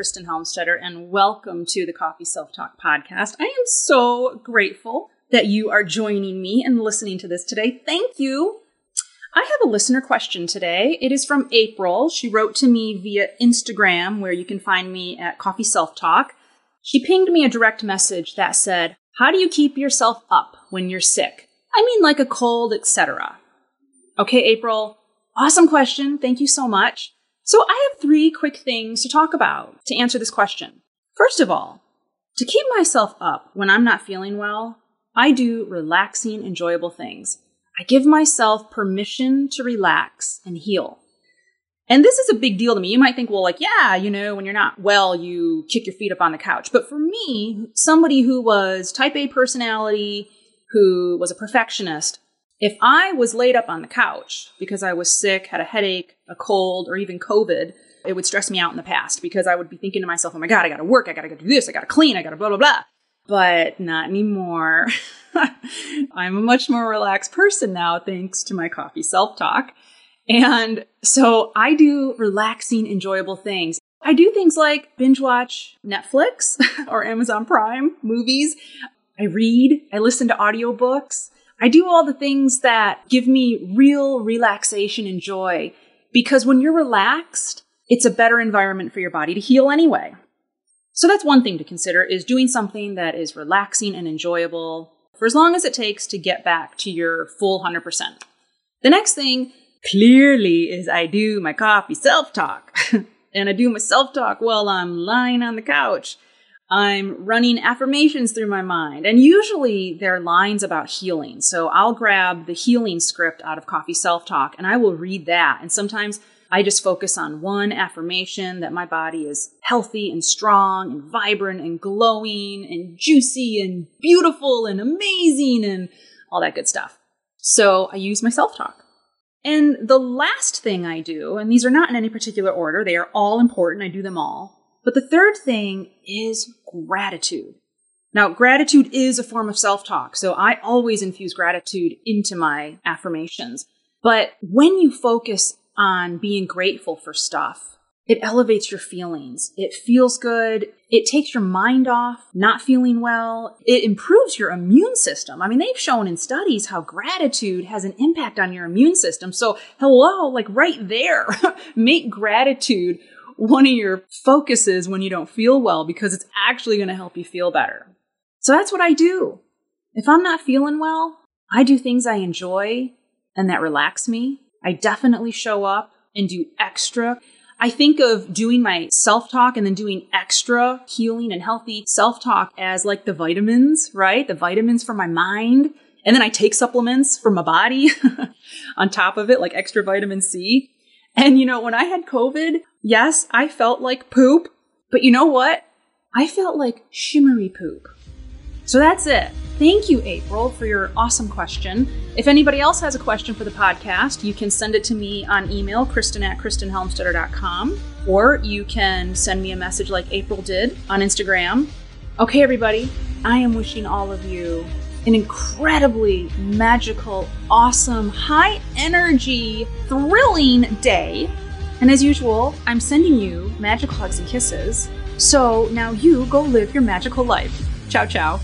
Kristen Helmstetter, and welcome to the Coffee Self Talk podcast. I am so grateful that you are joining me and listening to this today. Thank you. I have a listener question today. It is from April. She wrote to me via Instagram, where you can find me at Coffee Self Talk. She pinged me a direct message that said, How do you keep yourself up when you're sick? I mean, like a cold, etc. Okay, April, awesome question. Thank you so much. So, I have three quick things to talk about to answer this question. First of all, to keep myself up when I'm not feeling well, I do relaxing, enjoyable things. I give myself permission to relax and heal. And this is a big deal to me. You might think, well, like, yeah, you know, when you're not well, you kick your feet up on the couch. But for me, somebody who was type A personality, who was a perfectionist, if I was laid up on the couch because I was sick, had a headache, a cold, or even COVID, it would stress me out in the past because I would be thinking to myself, oh my God, I gotta work, I gotta go do this, I gotta clean, I gotta blah, blah, blah. But not anymore. I'm a much more relaxed person now, thanks to my coffee self talk. And so I do relaxing, enjoyable things. I do things like binge watch Netflix or Amazon Prime movies. I read, I listen to audiobooks. I do all the things that give me real relaxation and joy because when you're relaxed, it's a better environment for your body to heal anyway. So that's one thing to consider is doing something that is relaxing and enjoyable for as long as it takes to get back to your full 100%. The next thing clearly is I do my coffee self-talk. and I do my self-talk while I'm lying on the couch. I'm running affirmations through my mind. And usually they're lines about healing. So I'll grab the healing script out of Coffee Self Talk and I will read that. And sometimes I just focus on one affirmation that my body is healthy and strong and vibrant and glowing and juicy and beautiful and amazing and all that good stuff. So I use my self talk. And the last thing I do, and these are not in any particular order, they are all important, I do them all. But the third thing is gratitude. Now, gratitude is a form of self talk, so I always infuse gratitude into my affirmations. But when you focus on being grateful for stuff. It elevates your feelings. It feels good. It takes your mind off not feeling well. It improves your immune system. I mean, they've shown in studies how gratitude has an impact on your immune system. So, hello, like right there, make gratitude one of your focuses when you don't feel well because it's actually going to help you feel better. So that's what I do. If I'm not feeling well, I do things I enjoy and that relax me. I definitely show up and do extra. I think of doing my self talk and then doing extra healing and healthy self talk as like the vitamins, right? The vitamins for my mind. And then I take supplements for my body on top of it, like extra vitamin C. And you know, when I had COVID, yes, I felt like poop, but you know what? I felt like shimmery poop. So that's it. Thank you, April, for your awesome question. If anybody else has a question for the podcast, you can send it to me on email, kristen at kristenhelmstetter.com, or you can send me a message like April did on Instagram. Okay, everybody, I am wishing all of you an incredibly magical, awesome, high energy, thrilling day. And as usual, I'm sending you magic hugs and kisses. So now you go live your magical life. Ciao, ciao.